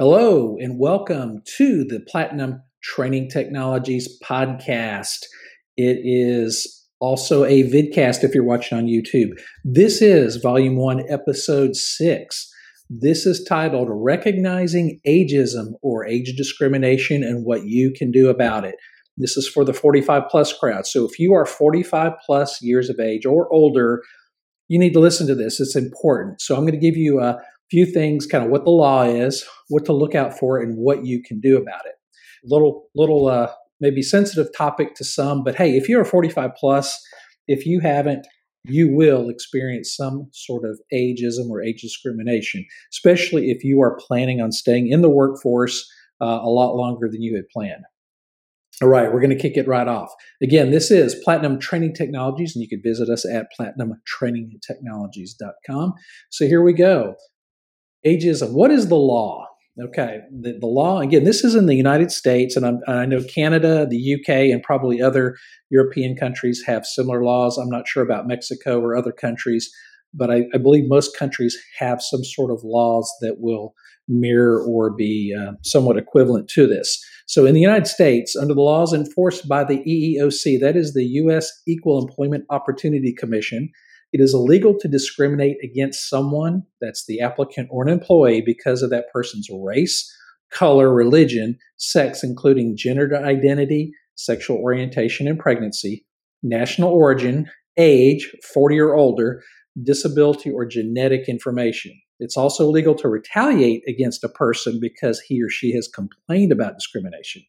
Hello, and welcome to the Platinum Training Technologies podcast. It is also a vidcast if you're watching on YouTube. This is volume one, episode six. This is titled Recognizing Ageism or Age Discrimination and What You Can Do About It. This is for the 45 plus crowd. So if you are 45 plus years of age or older, you need to listen to this. It's important. So I'm going to give you a few things, kind of what the law is, what to look out for, and what you can do about it. Little, little, uh, maybe sensitive topic to some, but hey, if you're a 45 plus, if you haven't, you will experience some sort of ageism or age discrimination, especially if you are planning on staying in the workforce uh, a lot longer than you had planned. All right, we're going to kick it right off. Again, this is Platinum Training Technologies, and you can visit us at platinumtrainingtechnologies.com. So here we go ageism. What is the law? Okay, the, the law, again, this is in the United States, and, i know Canada, the UK, and probably other European countries have similar laws. I'm not sure about Mexico or other countries, but I, I believe most countries have some sort of laws that will mirror or be uh, somewhat equivalent to this. So, in the United States, under the laws enforced by the EEOC, that is the U.S. Equal Employment Opportunity Commission, it is illegal to discriminate against someone, that's the applicant or an employee, because of that person's race, color, religion, sex, including gender identity, sexual orientation and pregnancy, national origin, age, 40 or older, disability, or genetic information. It's also illegal to retaliate against a person because he or she has complained about discrimination,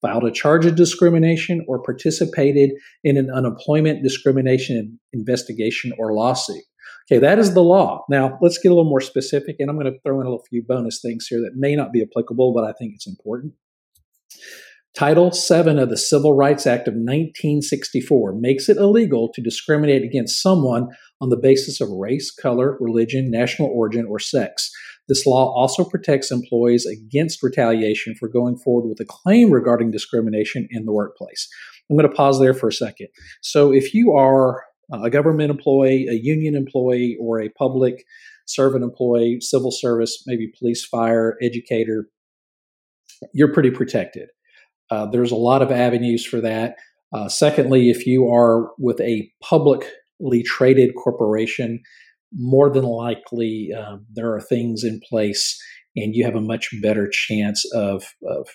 filed a charge of discrimination, or participated in an unemployment discrimination investigation or lawsuit. Okay, that is the law. Now, let's get a little more specific, and I'm going to throw in a few bonus things here that may not be applicable, but I think it's important. Title VII of the Civil Rights Act of 1964 makes it illegal to discriminate against someone on the basis of race, color, religion, national origin, or sex. This law also protects employees against retaliation for going forward with a claim regarding discrimination in the workplace. I'm going to pause there for a second. So, if you are a government employee, a union employee, or a public servant employee, civil service, maybe police, fire, educator, you're pretty protected. Uh, there's a lot of avenues for that. Uh, secondly, if you are with a publicly traded corporation, more than likely uh, there are things in place and you have a much better chance of, of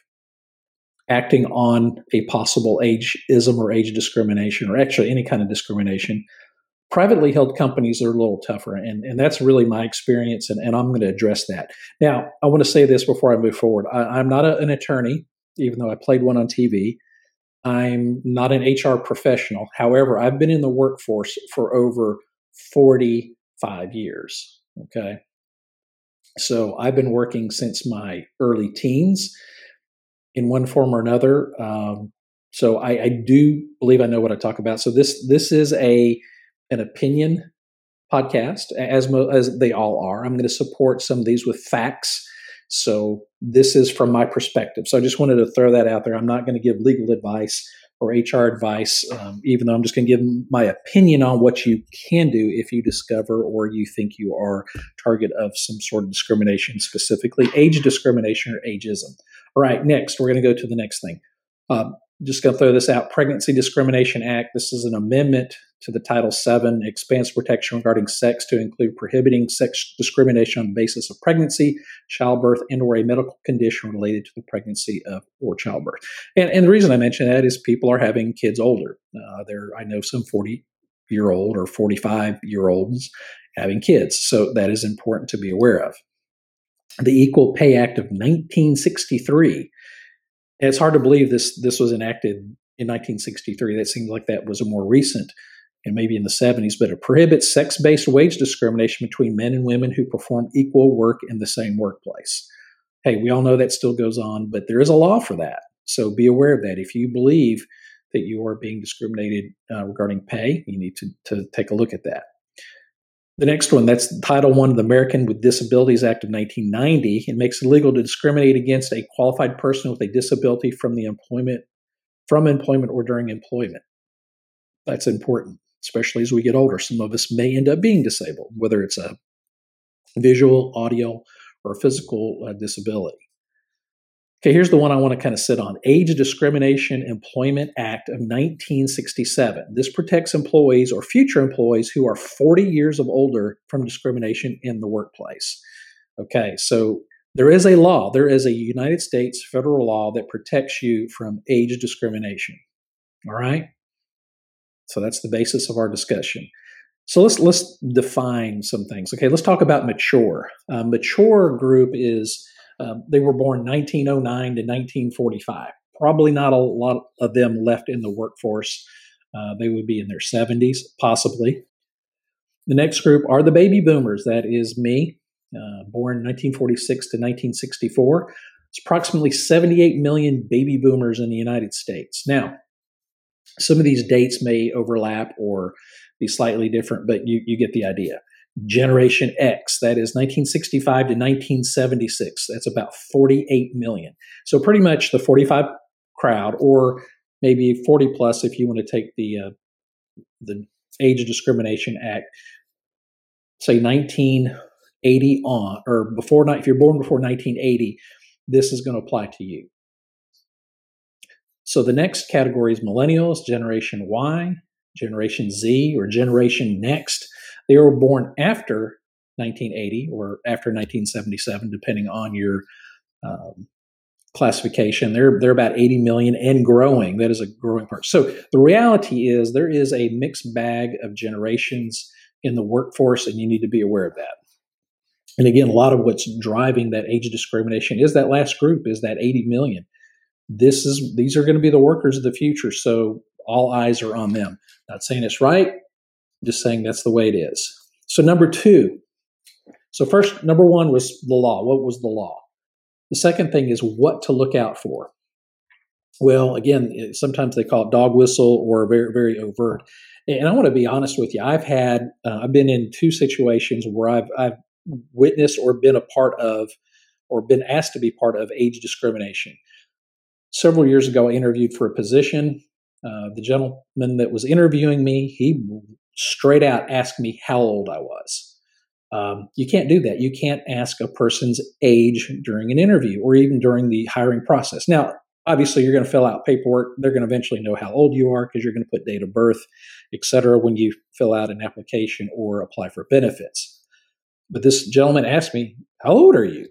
acting on a possible ageism or age discrimination or actually any kind of discrimination. Privately held companies are a little tougher, and, and that's really my experience, and, and I'm going to address that. Now, I want to say this before I move forward. I, am not a, an attorney even though I played one on TV. I'm not an HR professional. However, I've been in the workforce for over 45 years. Okay. So I've been working since my early teens in one form or another. Um, so I, I, do believe I know what I talk about. So this this is a an opinion podcast, as mo- as they all are. I'm going to support some of these with facts so this is from my perspective. So I just wanted to throw that out there. I'm not going to give legal advice or HR advice, um, even though I'm just going to give my opinion on what you can do if you discover or you think you are target of some sort of discrimination, specifically age discrimination or ageism. All right, next we're going to go to the next thing. Um, just going to throw this out Pregnancy Discrimination Act. This is an amendment to the Title VII, expands protection regarding sex to include prohibiting sex discrimination on the basis of pregnancy, childbirth, and or a medical condition related to the pregnancy of, or childbirth. And, and the reason I mention that is people are having kids older. Uh, there, I know some 40 year old or 45 year olds having kids. So that is important to be aware of. The Equal Pay Act of 1963 and it's hard to believe this this was enacted in 1963. That seems like that was a more recent, and maybe in the 70s. But it prohibits sex-based wage discrimination between men and women who perform equal work in the same workplace. Hey, we all know that still goes on, but there is a law for that. So be aware of that. If you believe that you are being discriminated uh, regarding pay, you need to, to take a look at that. The next one, that's Title I of the American with Disabilities Act of 1990. It makes it illegal to discriminate against a qualified person with a disability from the employment, from employment or during employment. That's important, especially as we get older. Some of us may end up being disabled, whether it's a visual, audio, or physical uh, disability. Okay, here's the one I want to kind of sit on Age Discrimination Employment Act of 1967. This protects employees or future employees who are 40 years of older from discrimination in the workplace. Okay, so there is a law, there is a United States federal law that protects you from age discrimination. All right? So that's the basis of our discussion. So let's let's define some things. Okay, let's talk about mature. Uh, mature group is uh, they were born 1909 to 1945. Probably not a lot of them left in the workforce. Uh, they would be in their 70s, possibly. The next group are the baby boomers. That is me, uh, born 1946 to 1964. It's approximately 78 million baby boomers in the United States. Now, some of these dates may overlap or be slightly different, but you, you get the idea. Generation X, that is 1965 to 1976, that's about 48 million. So, pretty much the 45 crowd, or maybe 40 plus if you want to take the, uh, the Age Discrimination Act, say 1980 on, or before, if you're born before 1980, this is going to apply to you. So the next category is millennials, Generation Y, Generation Z, or Generation Next. They were born after 1980 or after 1977, depending on your um, classification. They're they're about 80 million and growing. That is a growing part. So the reality is there is a mixed bag of generations in the workforce, and you need to be aware of that. And again, a lot of what's driving that age discrimination is that last group, is that 80 million this is these are going to be the workers of the future so all eyes are on them. Not saying it's right just saying that's the way it is. So number two so first number one was the law. What was the law? The second thing is what to look out for. Well again sometimes they call it dog whistle or very very overt. And i want to be honest with you i've had uh, i've been in two situations where i've i've witnessed or been a part of or been asked to be part of age discrimination several years ago, I interviewed for a position. Uh, the gentleman that was interviewing me, he straight out asked me how old I was. Um, you can't do that. You can't ask a person's age during an interview or even during the hiring process. Now, obviously, you're going to fill out paperwork. They're going to eventually know how old you are because you're going to put date of birth, et cetera, when you fill out an application or apply for benefits. But this gentleman asked me, How old are you?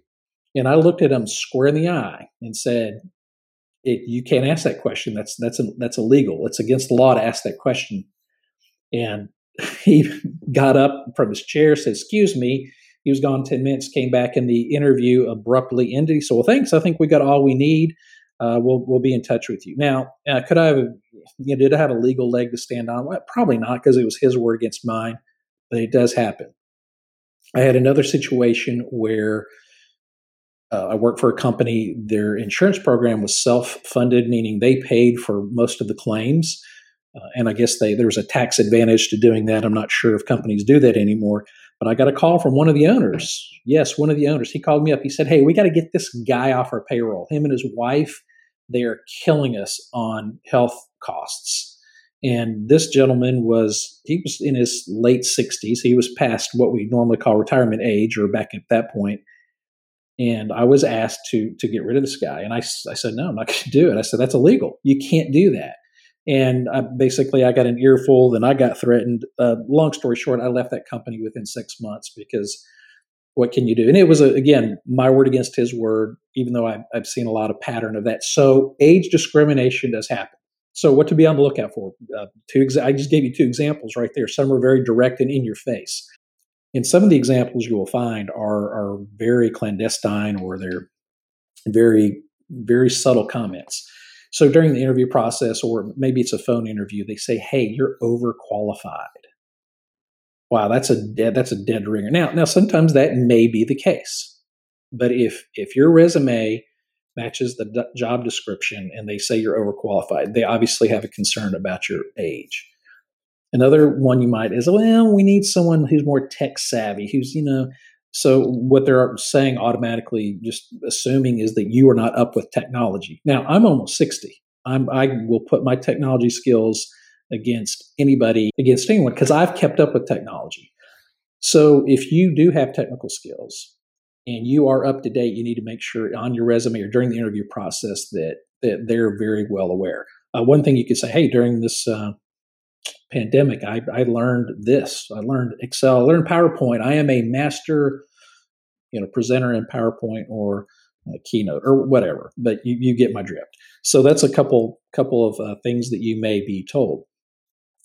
And I looked at him square in the eye and said, it, you can't ask that question. That's that's a, that's illegal. It's against the law to ask that question. And he got up from his chair, said, "Excuse me." He was gone ten minutes. Came back, and the interview abruptly ended. Said, "Well, thanks. I think we got all we need. Uh, we'll we'll be in touch with you." Now, uh, could I have? You know, did I have a legal leg to stand on? Well, probably not, because it was his word against mine. But it does happen. I had another situation where uh, I worked for a company. Their insurance program was self-funded, meaning they paid for most of the claims. Uh, and I guess they there was a tax advantage to doing that. I'm not sure if companies do that anymore. But I got a call from one of the owners. Yes, one of the owners. He called me up. He said, "Hey, we got to get this guy off our payroll. Him and his wife, they are killing us on health costs." And this gentleman was he was in his late 60s. He was past what we normally call retirement age, or back at that point and I was asked to to get rid of this guy, and I, I said no, I'm not going to do it. I said that's illegal. You can't do that. And I, basically, I got an earful. Then I got threatened. Uh, long story short, I left that company within six months because what can you do? And it was a, again my word against his word. Even though I've, I've seen a lot of pattern of that. So age discrimination does happen. So what to be on the lookout for? Uh, two. Exa- I just gave you two examples right there. Some are very direct and in your face. And some of the examples you will find are, are very clandestine or they're very, very subtle comments. So during the interview process, or maybe it's a phone interview, they say, "Hey, you're overqualified." Wow, that's a dead that's a dead ringer. Now, now sometimes that may be the case, but if if your resume matches the d- job description and they say you're overqualified, they obviously have a concern about your age. Another one you might is, well, we need someone who's more tech savvy, who's, you know, so what they're saying automatically, just assuming, is that you are not up with technology. Now, I'm almost 60. I'm, I will put my technology skills against anybody, against anyone, because I've kept up with technology. So if you do have technical skills, and you are up to date, you need to make sure on your resume or during the interview process that that they're very well aware. Uh, one thing you could say, hey, during this uh, pandemic, I, I learned this. I learned Excel. I learned PowerPoint. I am a master, you know, presenter in PowerPoint or Keynote or whatever. But you, you get my drift. So that's a couple couple of uh, things that you may be told.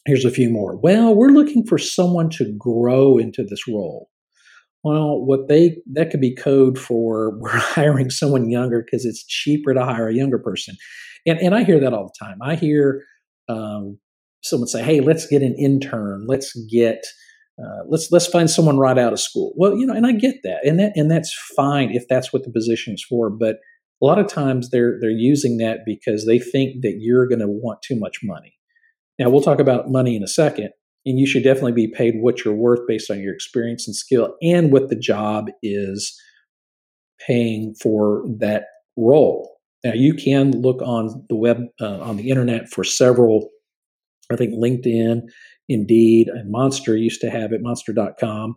Here's a few more. Well, we're looking for someone to grow into this role. Well, what they that could be code for we're hiring someone younger because it's cheaper to hire a younger person, and and I hear that all the time. I hear um, someone say, "Hey, let's get an intern. Let's get." Uh, let's let's find someone right out of school. Well, you know, and I get that, and that and that's fine if that's what the position is for. But a lot of times they're they're using that because they think that you're going to want too much money. Now we'll talk about money in a second, and you should definitely be paid what you're worth based on your experience and skill and what the job is paying for that role. Now you can look on the web uh, on the internet for several. I think LinkedIn, Indeed, and Monster used to have it. Monster.com.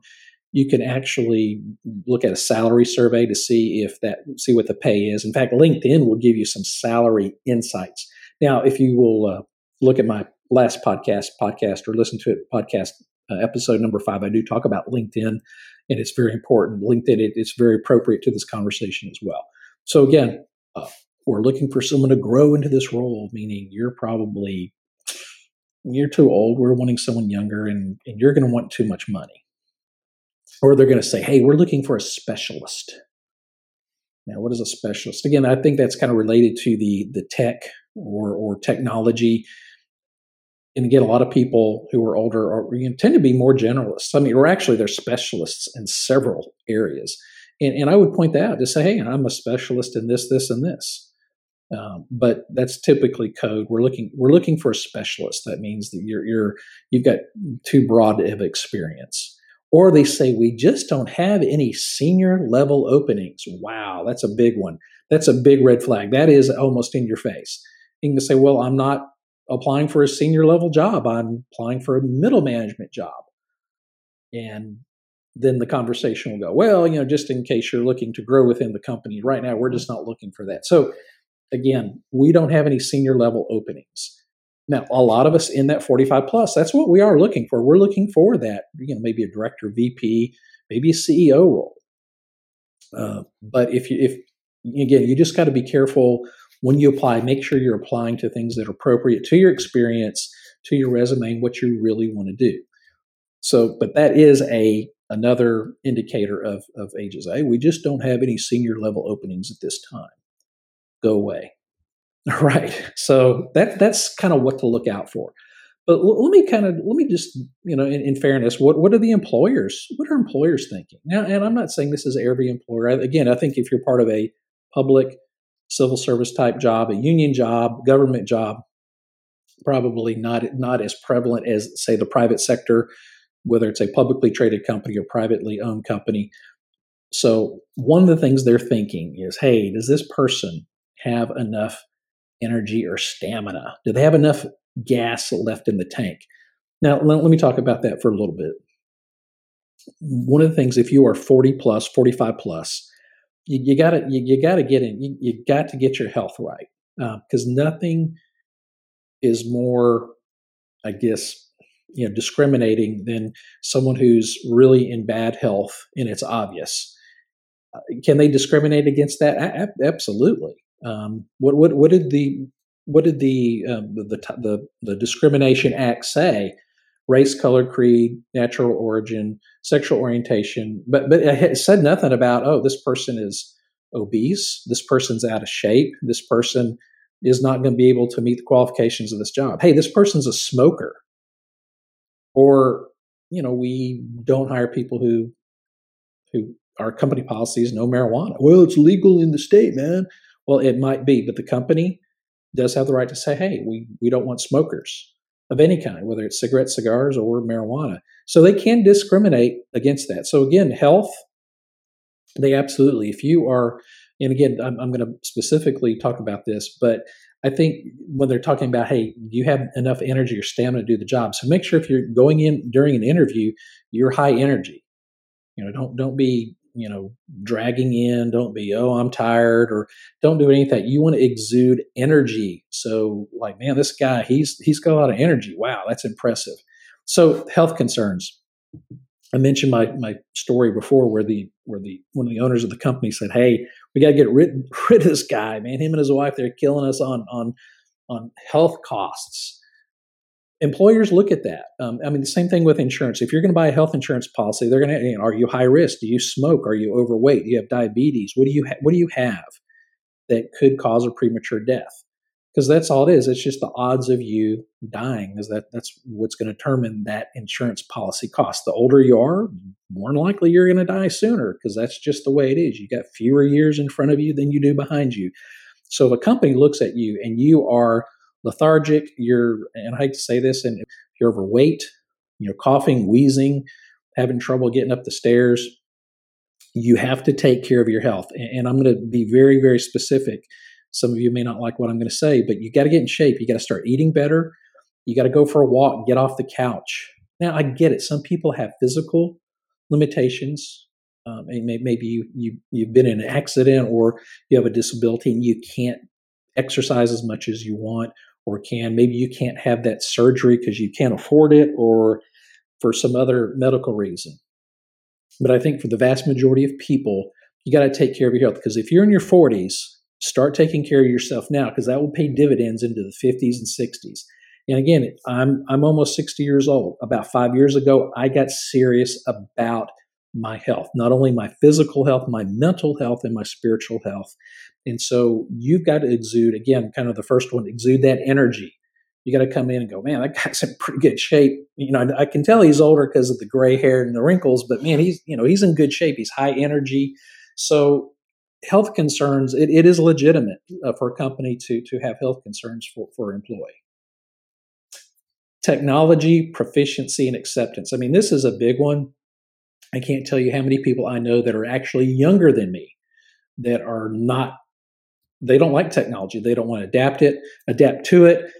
You can actually look at a salary survey to see if that see what the pay is. In fact, LinkedIn will give you some salary insights. Now, if you will uh, look at my last podcast podcast or listen to it podcast uh, episode number five, I do talk about LinkedIn, and it's very important. LinkedIn, it, it's very appropriate to this conversation as well. So again, uh, we're looking for someone to grow into this role, meaning you're probably you're too old. We're wanting someone younger, and, and you're going to want too much money. Or they're going to say, "Hey, we're looking for a specialist." Now, what is a specialist? Again, I think that's kind of related to the the tech or or technology and again, a lot of people who are older are, you know, tend to be more generalists. I mean, or actually, they're specialists in several areas. And, and I would point that out to say, hey, I'm a specialist in this, this, and this. Um, but that's typically code. We're looking we're looking for a specialist. That means that you're you're you've got too broad of experience. Or they say we just don't have any senior level openings. Wow, that's a big one. That's a big red flag. That is almost in your face. You can say, well, I'm not applying for a senior level job. I'm applying for a middle management job. And then the conversation will go, well, you know, just in case you're looking to grow within the company. Right now, we're just not looking for that. So, again, we don't have any senior level openings. Now, a lot of us in that 45 plus, that's what we are looking for. We're looking for that, you know, maybe a director, VP, maybe a CEO role. Uh, but if you, if again, you just got to be careful when you apply, make sure you're applying to things that are appropriate to your experience, to your resume, and what you really want to do. So, but that is a another indicator of, of ages. Hey, we just don't have any senior level openings at this time. Go away. All right. So that that's kind of what to look out for. But let me kind of let me just you know, in, in, fairness, what what are the employers? What are employers thinking now? And I'm not saying this is every employer. Again, I think if you're part of a public civil service type job, a union job, government job, probably not not as prevalent as say the private sector, whether it's a publicly traded company or privately owned company. So one of the things they're thinking is, hey, does this person have enough energy or stamina? Do they have enough gas left in the tank? Now, let, let me talk about that for a little bit. One of the things, if you are 40 plus, 45 plus, you, you gotta you, you, gotta get in you, you got to get your health right because uh, nothing is more i guess you know discriminating than someone who's really in bad health and it's obvious uh, can they discriminate against that absolutely um, what what what did the what did the, um, the the the discrimination act say race, color, creed, natural origin, sexual orientation, but but it said nothing about oh this person is obese, this person's out of shape, this person is not going to be able to meet the qualifications of this job. Hey, this person's a smoker, or you know we don't hire people who who our company policies no marijuana. Well, it's legal in the state, man. Well, it might be, but the company does have the right to say, hey, we, we don't want smokers of any kind, whether it's cigarettes, cigars, or marijuana. So they can discriminate against that. So again, health, they absolutely, if you are, and again, I'm, I'm going to specifically talk about this, but I think when they're talking about, hey, you have enough energy or stamina to do the job. So make sure if you're going in during an interview, you're high energy. You know, don't don't be you know, dragging in. Don't be, oh, I'm tired, or don't do anything. You want to exude energy. So, like, man, this guy, he's he's got a lot of energy. Wow, that's impressive. So, health concerns. I mentioned my my story before, where the where the one of the owners of the company said, "Hey, we got to get rid, rid of this guy, man. Him and his wife, they're killing us on on on health costs." Employers look at that. Um, I mean, the same thing with insurance. If you're going to buy a health insurance policy, they're going to, you know, are you high risk? Do you smoke? Are you overweight? Do you have diabetes? What do you ha- what do you have that could cause a premature death? Because that's all it is. It's just the odds of you dying. Is that that's what's going to determine that insurance policy cost. The older you are, more likely you're going to die sooner because that's just the way it is. You got fewer years in front of you than you do behind you. So if a company looks at you and you are lethargic, you're, and I hate to say this, and you're overweight, you're coughing, wheezing, having trouble getting up the stairs, you have to take care of your health. And, I'm going to be very, very specific. Some of you may not like what I'm going to say, but you got to get in shape. You got to start eating better. You got to go for a walk, get off the couch. Now, I get it. Some people have physical limitations. Um, maybe you, you, you've been in an accident or you have a disability and you can't exercise as much as you want, or can. Maybe you can't have that surgery because you can't afford it or for some other medical reason. But I think for the vast majority of people, you got to take care of your health because if you're in your 40s, start taking care of yourself now because that will pay dividends into the 50s and 60s. And again, I'm I'm almost 60 years old. About 5 years ago, I got serious about my health, not only my physical health, my mental health, and my spiritual health. And so you've got to exude, again, kind of the first one, exude that energy. You got to come in and go, man, that guy's in pretty good shape. You know, I can tell he's older because of the gray hair and the wrinkles, but man, he's, you know, he's in good shape. He's high energy. So health concerns, it, it is legitimate uh, for a company to, to have health concerns for, for employee technology proficiency and acceptance i mean this is a big one I can't tell you how many people I know that are actually younger than me that are not, they don't like technology. They don't want to adapt it, adapt to it.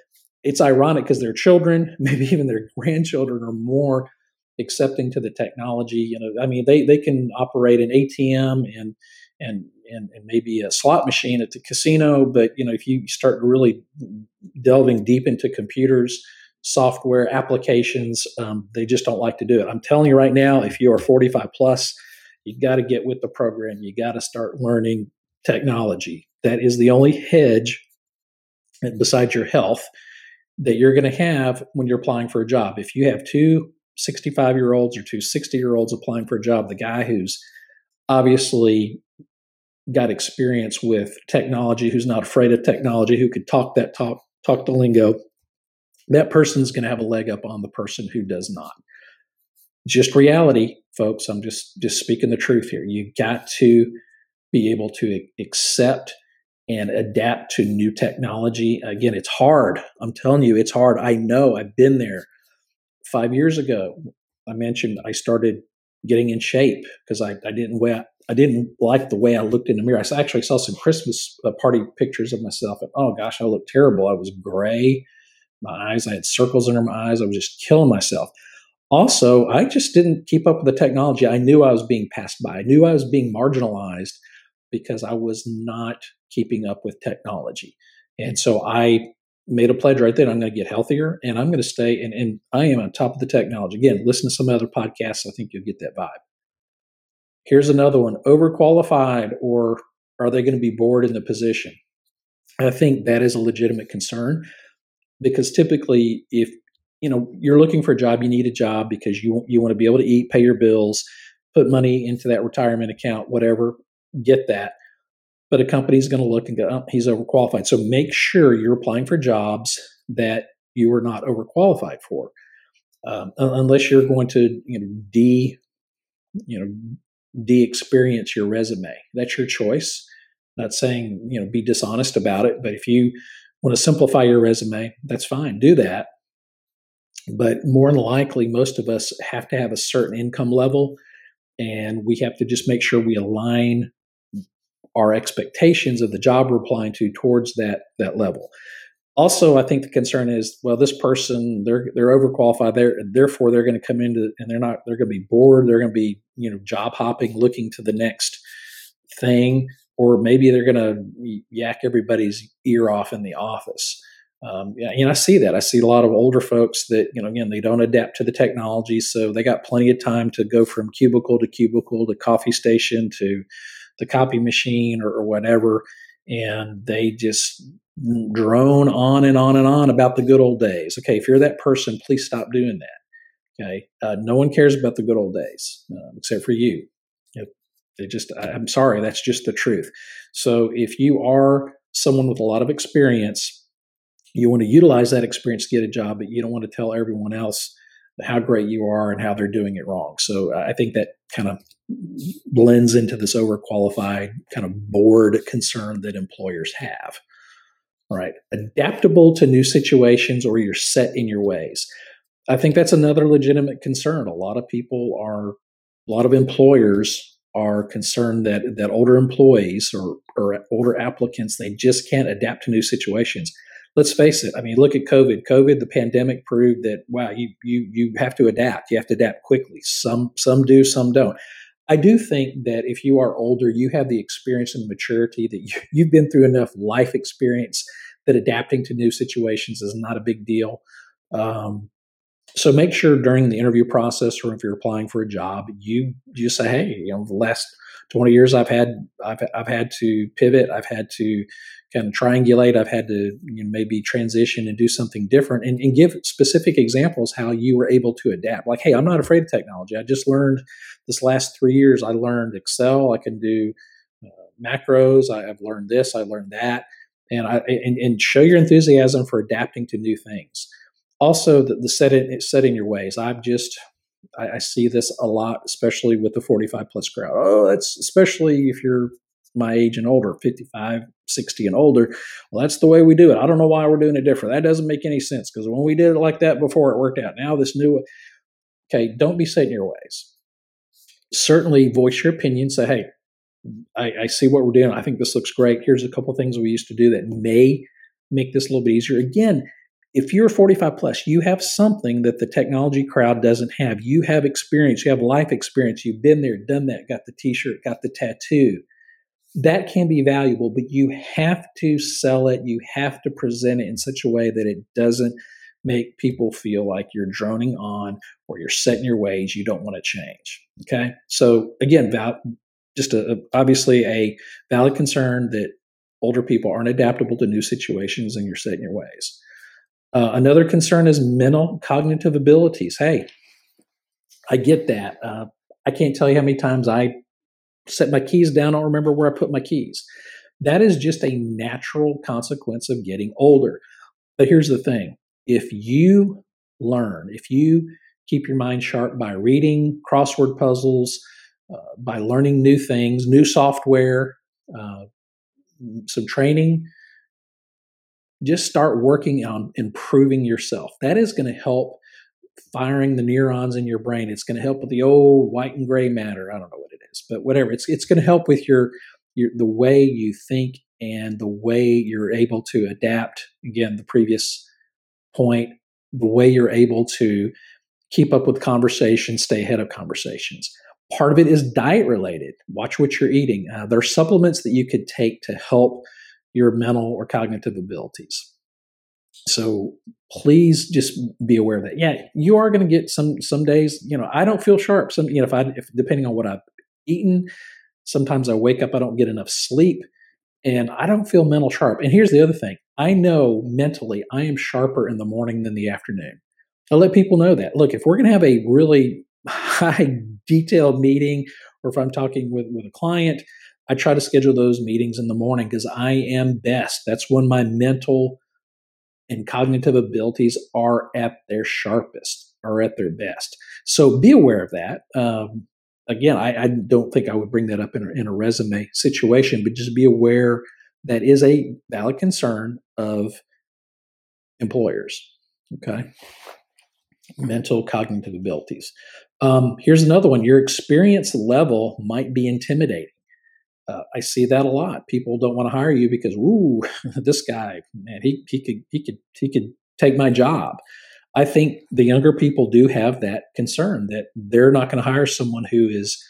It's ironic because their children, maybe even their grandchildren, are more accepting to the technology. You know, I mean, they, they can operate an ATM and, and, and, and maybe a slot machine at the casino. But, you know, if you start really delving deep into computers, software applications. Um, they just don't like to do it. I'm telling you right now, if you are 45 plus, you got to get with the program. You got to start learning technology. That is the only hedge besides your health that you're going to have when you're applying for a job. If you have two 65 year olds or two 60 year olds applying for a job, the guy who's obviously got experience with technology, who's not afraid of technology, who could talk that talk, talk the lingo, that person's going to have a leg up on the person who does not. Just reality, folks. I'm just just speaking the truth here. You got to be able to accept and adapt to new technology. Again, it's hard. I'm telling you, it's hard. I know. I've been there. Five years ago, I mentioned I started getting in shape because I, I didn't wear I didn't like the way I looked in the mirror. I actually saw some Christmas uh, party pictures of myself, and oh gosh, I looked terrible. I was gray my eyes. I had circles under my eyes. I was just killing myself. Also, I just didn't keep up with the technology. I knew I was being passed by. I knew I was being marginalized because I was not keeping up with technology. And so I made a pledge right then I'm going to get healthier and I'm going to stay and, and I am on top of the technology. Again, listen to some other podcasts. I think you'll get that vibe. Here's another one overqualified or are they going to be bored in the position? I think that is a legitimate concern because typically if you know you're looking for a job you need a job because you you want to be able to eat pay your bills put money into that retirement account whatever get that but a company's going to look and go oh, he's overqualified so make sure you're applying for jobs that you are not overqualified for um, unless you're going to you know de you know de-experience your resume that's your choice not saying you know be dishonest about it but if you want to simplify your resume, that's fine. Do that. But more than likely, most of us have to have a certain income level, and we have to just make sure we align our expectations of the job we're applying to towards that that level. also, I think the concern is, well, this person they're they're overqualified. They're therefore they're going to come into and they're not they're going to be bored. They're going to be you know job hopping, looking to the next thing, or maybe they're going to yak everybody's ear off in the office. Um, yeah, and I see that. I see a lot of older folks that you know again they don't adapt to the technology, so they got plenty of time to go from cubicle to cubicle to coffee station to the copy machine or, or whatever, and they just drone on and on and on about the good old days. Okay, if you're that person, please stop doing that. Okay, uh, no one cares about the good old days uh, except for you. they just, I'm sorry, that's just the truth. So if you are someone with a lot of experience, you want to utilize that experience to get a job, but you don't want to tell everyone else how great you are and how they're doing it wrong. So uh, I think that kind of blends into this overqualified kind of bored concern that employers have. Right, adaptable to new situations or you're set in your ways. I think that's another legitimate concern. A lot of people are, a lot of employers are concerned that that older employees or, or older applicants they just can't adapt to new situations. Let's face it. I mean, look at COVID. COVID, the pandemic proved that wow, you you you have to adapt. You have to adapt quickly. Some some do, some don't. I do think that if you are older, you have the experience and maturity that you, you've been through enough life experience that adapting to new situations is not a big deal. Um, so make sure during the interview process or if you're applying for a job, you you say, hey, you know, the last 20 years I've had I've I've had to pivot, I've had to kind of triangulate, I've had to you know, maybe transition and do something different and, and give specific examples how you were able to adapt. Like, hey, I'm not afraid of technology. I just learned this last three years, I learned Excel, I can do uh, macros, I, I've learned this, I learned that. And, I, and, and show your enthusiasm for adapting to new things. Also, the, the set, set in your ways. I've just I, I, see this a lot, especially with the 45 plus crowd. Oh, that's especially if you're my age and older, 55, 60 and older. Well, that's the way we do it. I don't know why we're doing it different. That doesn't make any sense because when we did it like that before, it worked out. Now, this new, okay, don't be set in your ways. Certainly voice your opinion. Say, hey, I, I see what we're doing. I think this looks great. Here's a couple things we used to do that may make this a little bit easier. Again, if you're 45 plus, you have something that the technology crowd doesn't have. You have experience, you have life experience, you've been there, done that, got the t shirt, got the tattoo. That can be valuable, but you have to sell it. You have to present it in such a way that it doesn't make people feel like you're droning on or you're set in your ways. You don't want to change. Okay. So, again, val- just a, obviously a valid concern that older people aren't adaptable to new situations and you're set in your ways. Uh, another concern is mental cognitive abilities. Hey, I get that. Uh, I can't tell you how many times I set my keys down, I don't remember where I put my keys. That is just a natural consequence of getting older. But here's the thing if you learn, if you keep your mind sharp by reading crossword puzzles, uh, by learning new things, new software, uh, some training, just start working on improving yourself. That is going to help firing the neurons in your brain. It's going to help with the old white and gray matter. I don't know what it is, but whatever. It's it's going to help with your your the way you think and the way you're able to adapt. Again, the previous point, the way you're able to keep up with conversations, stay ahead of conversations. Part of it is diet related. Watch what you're eating. Uh, there are supplements that you could take to help your mental or cognitive abilities. So please just be aware of that. Yeah, you are going to get some some days. You know, I don't feel sharp. Some you know, if I if depending on what I've eaten, sometimes I wake up, I don't get enough sleep, and I don't feel mental sharp. And here's the other thing: I know mentally I am sharper in the morning than the afternoon. I let people know that. Look, if we're going to have a really high detailed meeting, or if I'm talking with with a client, I try to schedule those meetings in the morning because I am best. That's when my mental and cognitive abilities are at their sharpest, are at their best. So be aware of that. Um, again, I, I, don't think I would bring that up in a, in a resume situation, but just be aware that is a valid concern of employers. Okay. Mental cognitive abilities. Um, here's another one your experience level might be intimidating. Uh, I see that a lot. People don't want to hire you because, ooh, this guy, man, he he could he could he could take my job. I think the younger people do have that concern that they're not going to hire someone who is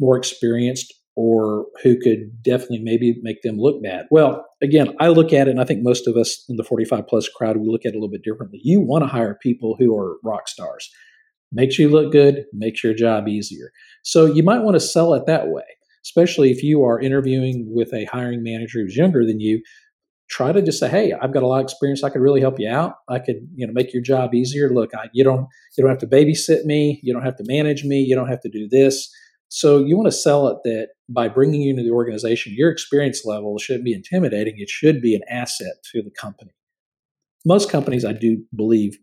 more experienced or who could definitely maybe make them look bad. Well, again, I look at it, and I think most of us in the 45 plus crowd, we look at it a little bit differently. You want to hire people who are rock stars. Makes you look good, makes your job easier. So you might want to sell it that way, especially if you are interviewing with a hiring manager who's younger than you. Try to just say, "Hey, I've got a lot of experience. I could really help you out. I could, you know, make your job easier. Look, I, you don't, you don't have to babysit me. You don't have to manage me. You don't have to do this." So you want to sell it that by bringing you into the organization, your experience level shouldn't be intimidating. It should be an asset to the company. Most companies, I do believe,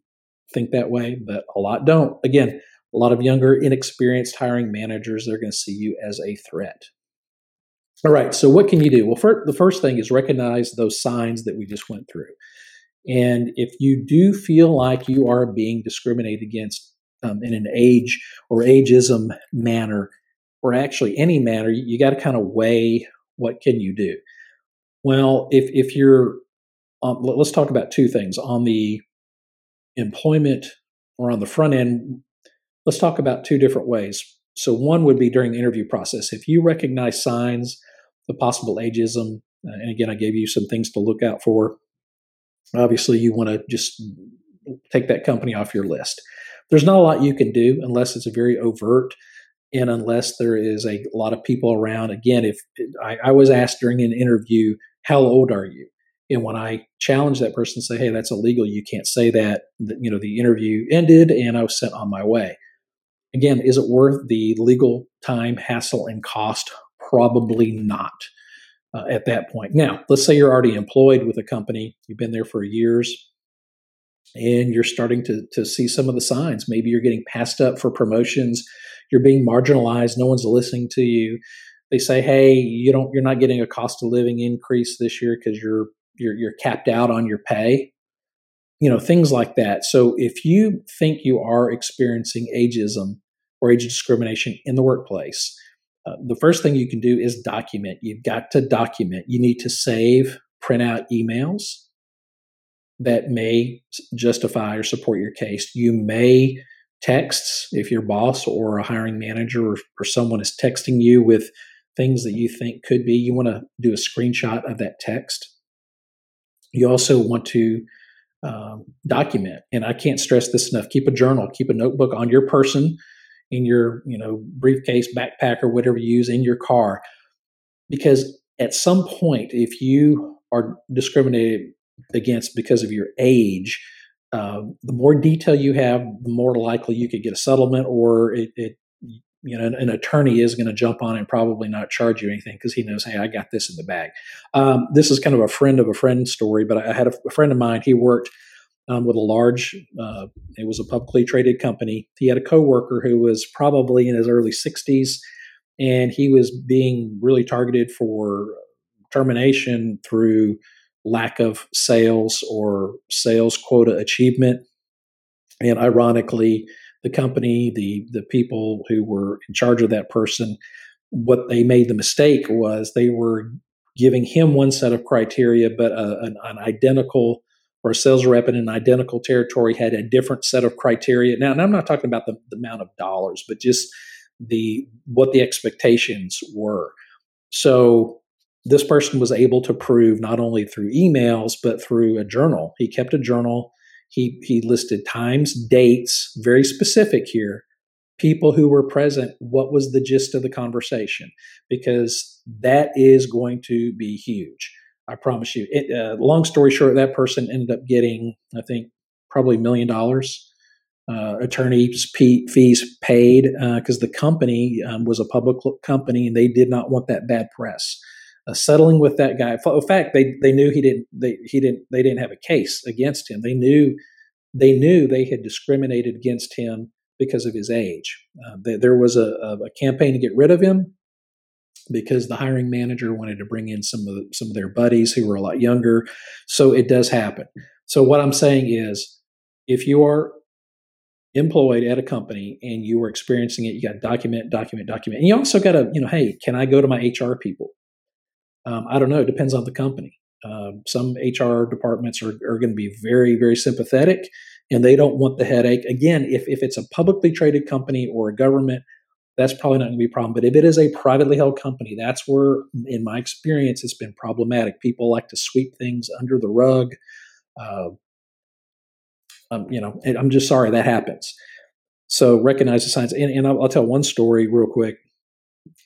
think that way, but a lot don't. Again, a lot of younger, inexperienced hiring managers, they're going to see you as a threat. All right, so what can you do? Well, for, the first thing is recognize those signs that we just went through. And if you do feel like you are being discriminated against um, in an age or ageism manner, or actually any manner, you, you got to kind of weigh what can you do. Well, if if you're, um, let's talk about two things on the employment or on the front end. Let's talk about two different ways. So one would be during the interview process. If you recognize signs of possible ageism, uh, and again, I gave you some things to look out for. Obviously, you want to just take that company off your list. There's not a lot you can do unless it's a very overt and unless there is a lot of people around again if I, I, was asked during an interview how old are you and when i challenged that person say hey that's illegal you can't say that you know the interview ended and i was sent on my way again is it worth the legal time hassle and cost? Probably not uh, at that point. Now let's say you're already employed with a company you've been there for years and you're starting to, to see some of the signs. Maybe you're getting passed up for promotions you're being marginalized no one's listening to you. They say hey you don't you're not getting a cost of living increase this year because you're you're you're capped out on your pay you know things like that. So if you think you are experiencing ageism or age discrimination in the workplace uh, the first thing you can do is document. You've got to document. You need to save print out emails that may justify or support your case. You may texts if your boss or a hiring manager or, or someone is texting you with things that you think could be. You want to do a screenshot of that text. You also want to um, document. And i can't stress this enough. Keep a journal keep a notebook on your person in your you know briefcase backpack or whatever you use in your car. Because at some point if you are discriminated against because of your age um, the more detail you have, the more likely you could get a settlement, or it, it you know, an, an, attorney is going to jump on and probably not charge you anything because he knows, hey, I got this in the bag. Um, this is kind of a friend of a friend story, but I had a, a friend of mine. He worked um, with a large, uh, it was a publicly traded company. He had a coworker who was probably in his early 60s, and he was being really targeted for termination through lack of sales or sales quota achievement. And ironically, the company, the the people who were in charge of that person, what they made the mistake was they were giving him one set of criteria, but a, an, an, identical or a sales rep in an identical territory had a different set of criteria. Now, and I'm not talking about the, the amount of dollars, but just the what the expectations were. So this person was able to prove not only through emails but through a journal. He kept a journal. He he listed times, dates, very specific here. People who were present, what was the gist of the conversation? Because that is going to be huge. I promise you. It, uh, long story short, that person ended up getting, I think, probably a million dollars. Uh, attorneys fees paid because uh, the company um, was a public company and they did not want that bad press uh, settling with that guy. In fact, they they knew he didn't they he didn't they didn't have a case against him. They knew they knew they had discriminated against him because of his age. Uh, there was a, a, campaign to get rid of him because the hiring manager wanted to bring in some of the, some of their buddies who were a lot younger. So it does happen. So what I'm saying is, if you are employed at a company and you are experiencing it, you got document, document, document, and you also got to, you know, hey, can I go to my HR people? Um, I don't know. It depends on the company. Um, some HR departments are, are going to be very, very sympathetic and they don't want the headache. Again, if, if it's a publicly traded company or a government, that's probably not going to be a problem. But if it is a privately held company, that's where, in my experience, it's been problematic. People like to sweep things under the rug. Uh, um, you know, I'm just sorry that happens. So recognize the signs. And, and I'll, I'll, tell one story real quick.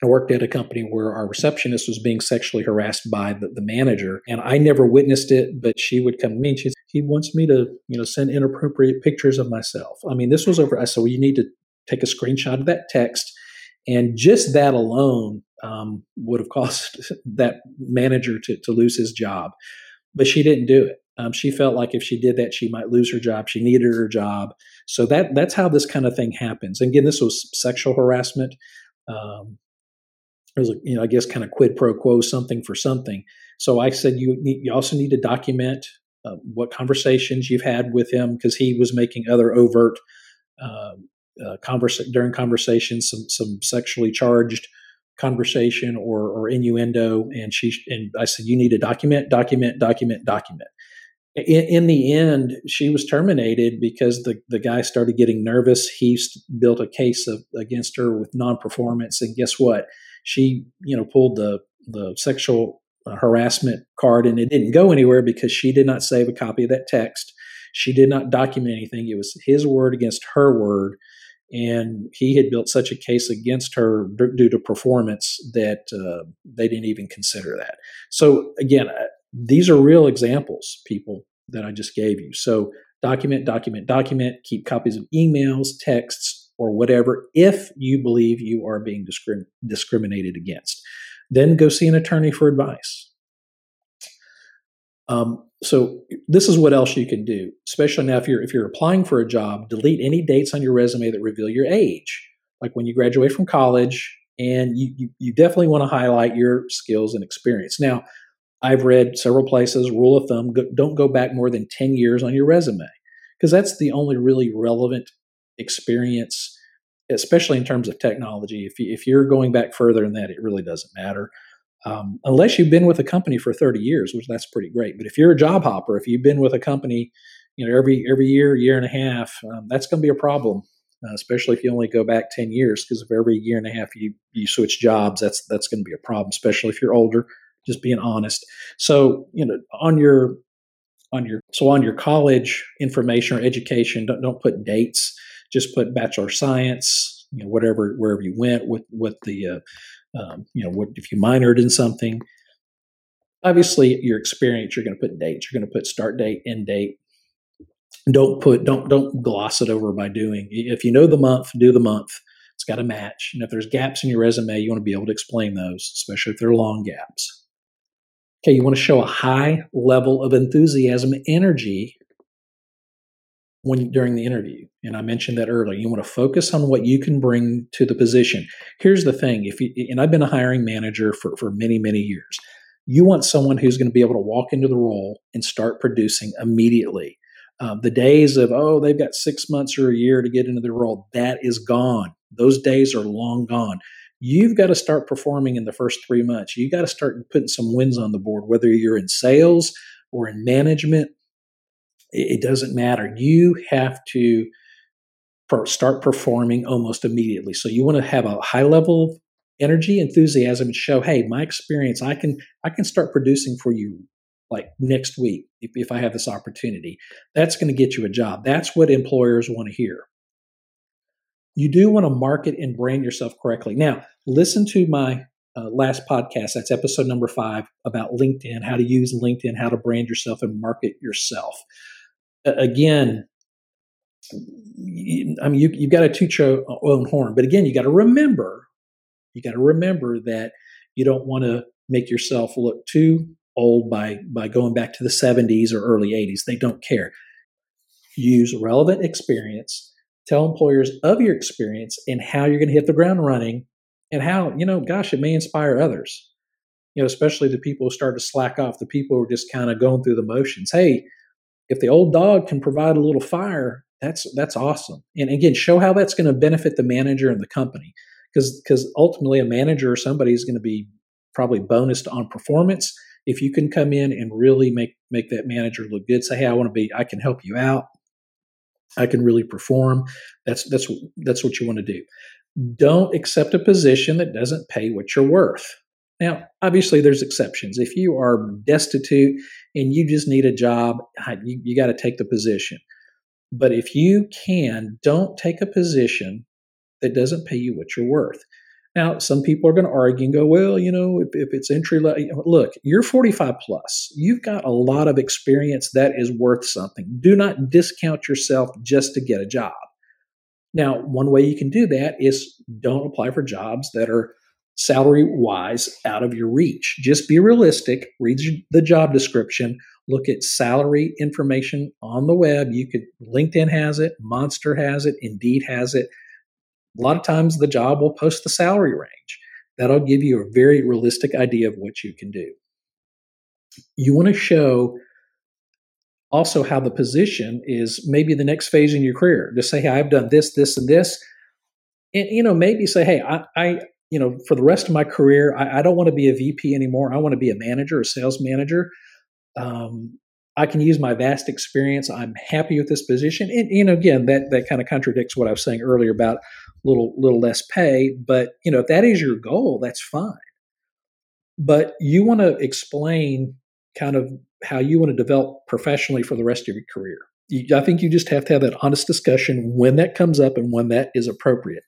I worked at a company where our receptionist was being sexually harassed by the, the manager, and I never witnessed it, but she would come to me and she he wants me to, you know, send inappropriate pictures of myself. I mean, this was over. I said, well, you need to take a screenshot of that text, and just that alone um, would have caused that manager to, to lose his job. But she didn't do it. Um, she felt like if she did that, she might lose her job. She needed her job. So that that's how this kind of thing happens. And again, this was sexual harassment. Um, it was, you know, I guess kind of quid pro quo, something for something. So I said you need, you also need to document uh, what conversations you've had with him because he was making other overt uh, uh, conversa- during conversations some some sexually charged conversation or, or innuendo and she and I said you need to document document document document in, in, the end, she was terminated because the, the guy started getting nervous. He built a case of, against her with non-performance, and guess what? She, you know, pulled the the sexual uh, harassment card, and it didn't go anywhere because she did not save a copy of that text. She did not document anything. It was his word against her word, and he had built such a case against her due to performance that uh, they didn't even consider that. So again, these are real examples, people, that I just gave you. So document, document, document, keep copies of emails, texts, or whatever if you believe you are being discrim- discriminated against. Then go see an attorney for advice. Um, so this is what else you can do, especially now if you're if you're applying for a job, delete any dates on your resume that reveal your age, like when you graduate from college, and you you, you definitely want to highlight your skills and experience. Now, I've read several places, rule of thumb, go, don't go back more than 10 years on your resume because that's the only really relevant experience, especially in terms of technology. If, you, if you're going back further than that, it really doesn't matter. Um, unless you've been with a company for 30 years, which that's pretty great. But if you're a job hopper, if you've been with a company, you know, every every year, year and a half, um, that's going to be a problem, uh, especially if you only go back 10 years. Because if every year and a half you you switch jobs, that's that's going to be a problem, especially if you're older just being honest. So, you know, on your on your so on your college information or education, don't don't put dates. Just put bachelor science, you know, whatever wherever you went with with the uh, um, you know what if you minored in something. Obviously, your experience, you're going to put dates. You're going to put start date, end date. Don't put don't don't gloss it over by doing. If you know the month, do the month. It's got to match. And if there's gaps in your resume, you want to be able to explain those, especially if they're long gaps. Okay, you want to show a high level of enthusiasm energy when during the interview. And I mentioned that earlier. You want to focus on what you can bring to the position. Here's the thing, if you and I've been a hiring manager for, for many, many years. You want someone who's going to be able to walk into the role and start producing immediately. Um, the days of, oh, they've got six months or a year to get into the role, that is gone. Those days are long gone you've got to start performing in the first three months. You got to start putting some wins on the board, whether you're in sales or in management. It, doesn't matter. You have to start performing almost immediately. So you want to have a high level of energy, enthusiasm, and show, hey, my experience, I can I can start producing for you like next week if, if I have this opportunity. That's going to get you a job. That's what employers want to hear you do want to market and brand yourself correctly. Now, listen to my uh, last podcast. That's episode number five about LinkedIn, how to use LinkedIn, how to brand yourself and market yourself. Again, I mean, you, you've got to toot your own horn, but again, you got to remember, you got to remember that you don't want to make yourself look too old by by going back to the 70s or early 80s. They don't care. Use relevant experience tell employers of your experience and how you're going to hit the ground running and how, you know, gosh, it may inspire others. You know, especially the people who start to slack off, the people who are just kind of going through the motions. Hey, if the old dog can provide a little fire, that's that's awesome. And again, show how that's going to benefit the manager and the company. Because because ultimately a manager or somebody is going to be probably bonused on performance. If you can come in and really make make that manager look good, say, "Hey, I want to be. I can help you out. I can really perform." That's that's that's what you want to do. Don't accept a position that doesn't pay what you're worth. Now, obviously, there's exceptions. If you are destitute and you just need a job, you, you got to take the position. But if you can, don't take a position that doesn't pay you what you're worth. Now, some people are going to argue and go, well, you know, if, if it's entry level, look, you're 45 plus. You've got a lot of experience that is worth something. Do not discount yourself just to get a job. Now, one way you can do that is don't apply for jobs that are salary wise out of your reach. Just be realistic, read the job description, look at salary information on the web. You could LinkedIn has it, Monster has it, Indeed has it. A lot of times the job will post the salary range. That'll give you a very realistic idea of what you can do. You want to show also how the position is maybe the next phase in your career. Just say, hey, I've done this, this, and this. And, you know, maybe say, hey, I, I you know, for the rest of my career, I, I don't want to be a VP anymore. I want to be a manager, a sales manager. Um, I can use my vast experience. I'm happy with this position. And, you know, again, that, that kind of contradicts what I was saying earlier about little, little less pay. But, you know, if that is your goal, that's fine. But you want to explain kind of how you want to develop professionally for the rest of your career. You, I think you just have to have that honest discussion when that comes up and when that is appropriate.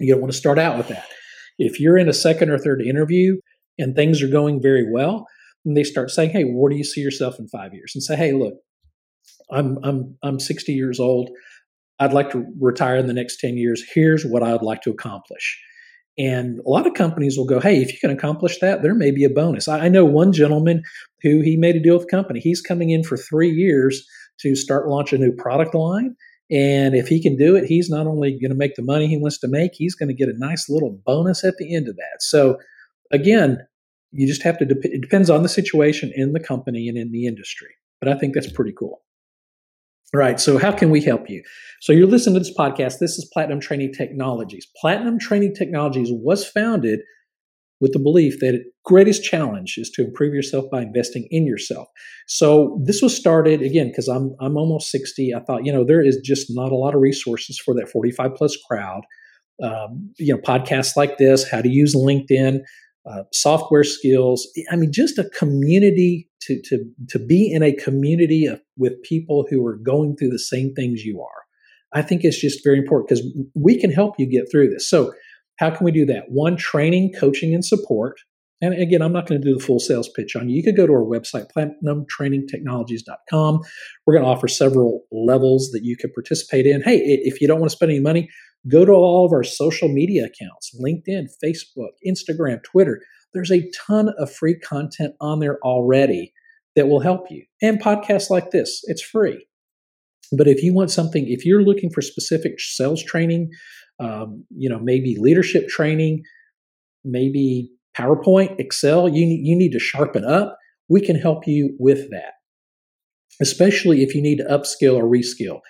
You don't want to start out with that. If you're in a second or third interview and things are going very well, and they start saying, "Hey, where do you see yourself in five years?" and say, "Hey, look, I'm I'm I'm 60 years old. I'd like to retire in the next 10 years. Here's what I'd like to accomplish." And a lot of companies will go, hey, if you can accomplish that, there may be a bonus. I, know one gentleman who he made a deal with the company. He's coming in for three years to start launch a new product line. And if he can do it, he's not only going to make the money he wants to make, he's going to get a nice little bonus at the end of that. So, again, you just have to, dep- it depends on the situation in the company and in the industry. But I think that's pretty cool. All right. So, how can we help you? So, you're listening to this podcast. This is Platinum Training Technologies. Platinum Training Technologies was founded with the belief that greatest challenge is to improve yourself by investing in yourself. So this was started again because I'm I'm almost 60. I thought, you know, there is just not a lot of resources for that 45 plus crowd. Um, you know, podcasts like this, how to use LinkedIn, uh, software skills. I mean, just a community to to to be in a community of, with people who are going through the same things you are. I think it's just very important because we can help you get through this. So, how can we do that? One, training, coaching, and support. And again, I'm not going to do the full sales pitch on you. You could go to our website, platinumtrainingtechnologies.com. We're going to offer several levels that you can participate in. Hey, if you don't want to spend any money, go to all of our social media accounts LinkedIn, Facebook, Instagram, Twitter. There's a ton of free content on there already that will help you. And podcasts like this, it's free. But if you want something, if you're looking for specific sales training, um, you know, maybe leadership training, maybe PowerPoint, Excel, you, you need to sharpen up. We can help you with that, especially if you need to upskill or reskill.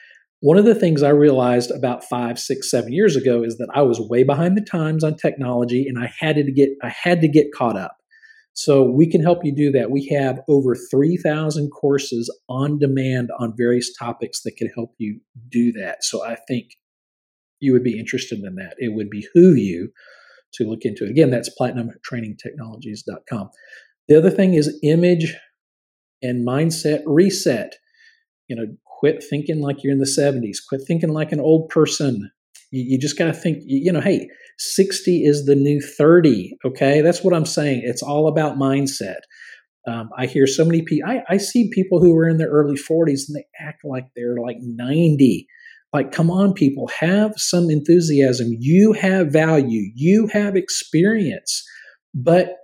One of the things I realized about five, six, seven years ago is that I was way behind the times on technology, and I had to get I had to get caught up. So we can help you do that. We have over 3,000 courses on demand on various topics that can help you do that. So I think you would be interested in that. It would behoove you to look into it. Again, that's platinumtrainingtechnologies.com. The other thing is image and mindset reset. You know, quit thinking like you're in the 70s, quit thinking like an old person. You, you just got to think, you know, hey, 60 is the new 30. Okay. That's what I'm saying. It's all about mindset. Um, I hear so many people, I, I see people who are in their early 40s and they act like they're like 90 like, come on, people, have some enthusiasm. You have value, you have experience, but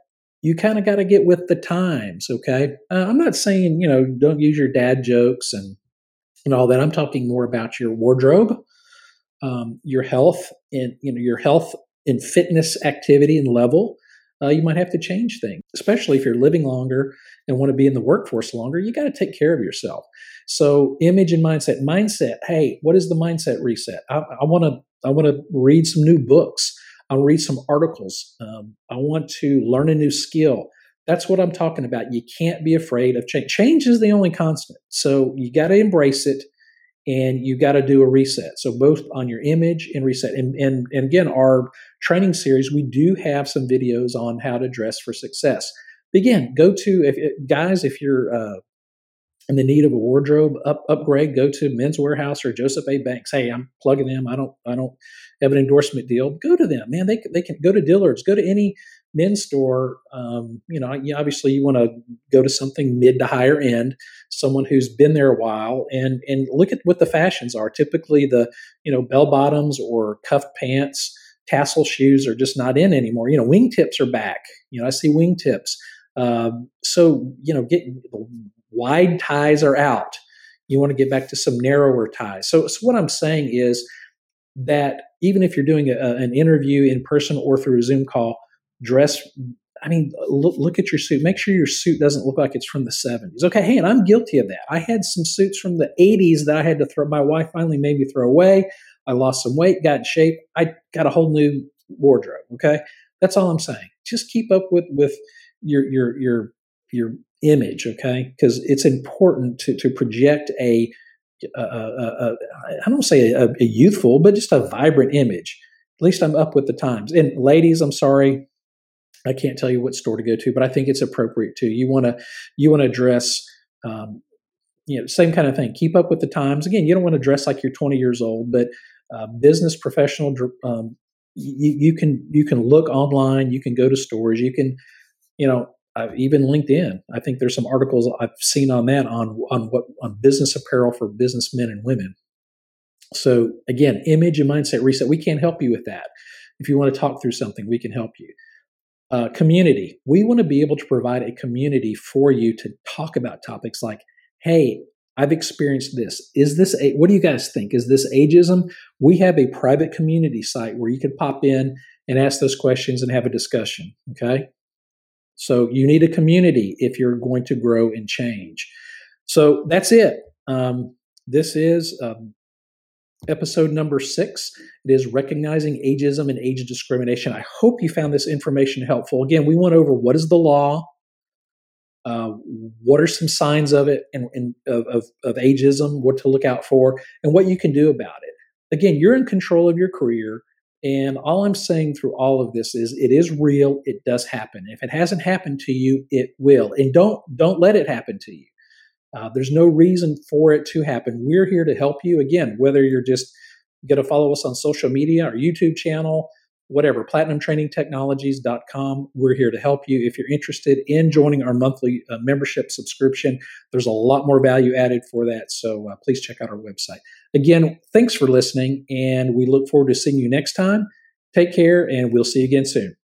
you kind of got to get with the times, okay? Uh, I'm not saying, you know, don't use your dad jokes and, and all that. I'm talking more about your wardrobe, um, your health, and, you know, your health and fitness activity and level uh, you might have to change things, especially if you're living longer and want to be in the workforce longer. You got to take care of yourself. So, image and mindset. Mindset. Hey, what is the mindset reset? I want to. I want to read some new books. I'll read some articles. Um, I want to learn a new skill. That's what I'm talking about. You can't be afraid of change. Change is the only constant. So you got to embrace it and you got to do a reset. So both on your image and reset. And, and, and again, our training series, we do have some videos on how to dress for success. Again, go to if guys, if you're uh, in the need of a wardrobe up, upgrade, go to Men's Wearhouse or Joseph A. Banks. Hey, I'm plugging them. I don't I don't have an endorsement deal. Go to them, man. They they can go to Dillard's. Go to any men's store. Um, you know, obviously you want to go to something mid to higher end, someone who's been there a while, and and look at what the fashions are. Typically, the you know bell bottoms or cuff pants, tassel shoes are just not in anymore. You know, wingtips are back. You know, I see wingtips. Um, so you know, get wide ties are out. You want to get back to some narrower ties. So, so what I'm saying is that even if you're doing a, an interview in person or through a Zoom call, dress. I mean, look, look at your suit. Make sure your suit doesn't look like it's from the 70s. Okay, hey, and I'm guilty of that. I had some suits from the 80s that I had to throw. My wife finally made me throw away. I lost some weight, got in shape. I got a whole new wardrobe. Okay, that's all I'm saying. Just keep up with with your your your your image, okay? Because it's important to, to project a, a, a, a I don't say a, a youthful, but just a vibrant image. At least I'm up with the times. And ladies, I'm sorry, I can't tell you what store to go to, but I think it's appropriate too. You want to you want to dress, um, you know, same kind of thing. Keep up with the times. Again, you don't want to dress like you're 20 years old, but uh, business professional. Um, you, you can you can look online. You can go to stores. You can, you know, uh, even LinkedIn. I think there's some articles I've seen on that on on what on business apparel for businessmen and women. So again, image and mindset reset. We can't help you with that. If you want to talk through something, we can help you. Uh, community. We want to be able to provide a community for you to talk about topics like, "Hey, I've experienced this. Is this a, what do you guys think? Is this ageism? We have a private community site where you can pop in and ask those questions and have a discussion. Okay. So you need a community if you're going to grow and change. So that's it. Um, this is um, episode number six. It is recognizing ageism and age discrimination. I hope you found this information helpful. Again, we went over what is the law, uh, what are some signs of it and, and of, of, of ageism, what to look out for, and what you can do about it. Again, you're in control of your career. And all I'm saying through all of this is it is real. It does happen. If it hasn't happened to you, it will. And don't don't let it happen to you. Uh, there's no reason for it to happen. We're here to help you. Again, whether you're just going to follow us on social media, our YouTube channel, whatever, platinumtrainingtechnologies.com. We're here to help you. If you're interested in joining our monthly uh, membership subscription, there's a lot more value added for that. So uh, please check out our website. Again, thanks for listening, and we look forward to seeing you next time. Take care, and we'll see you again soon.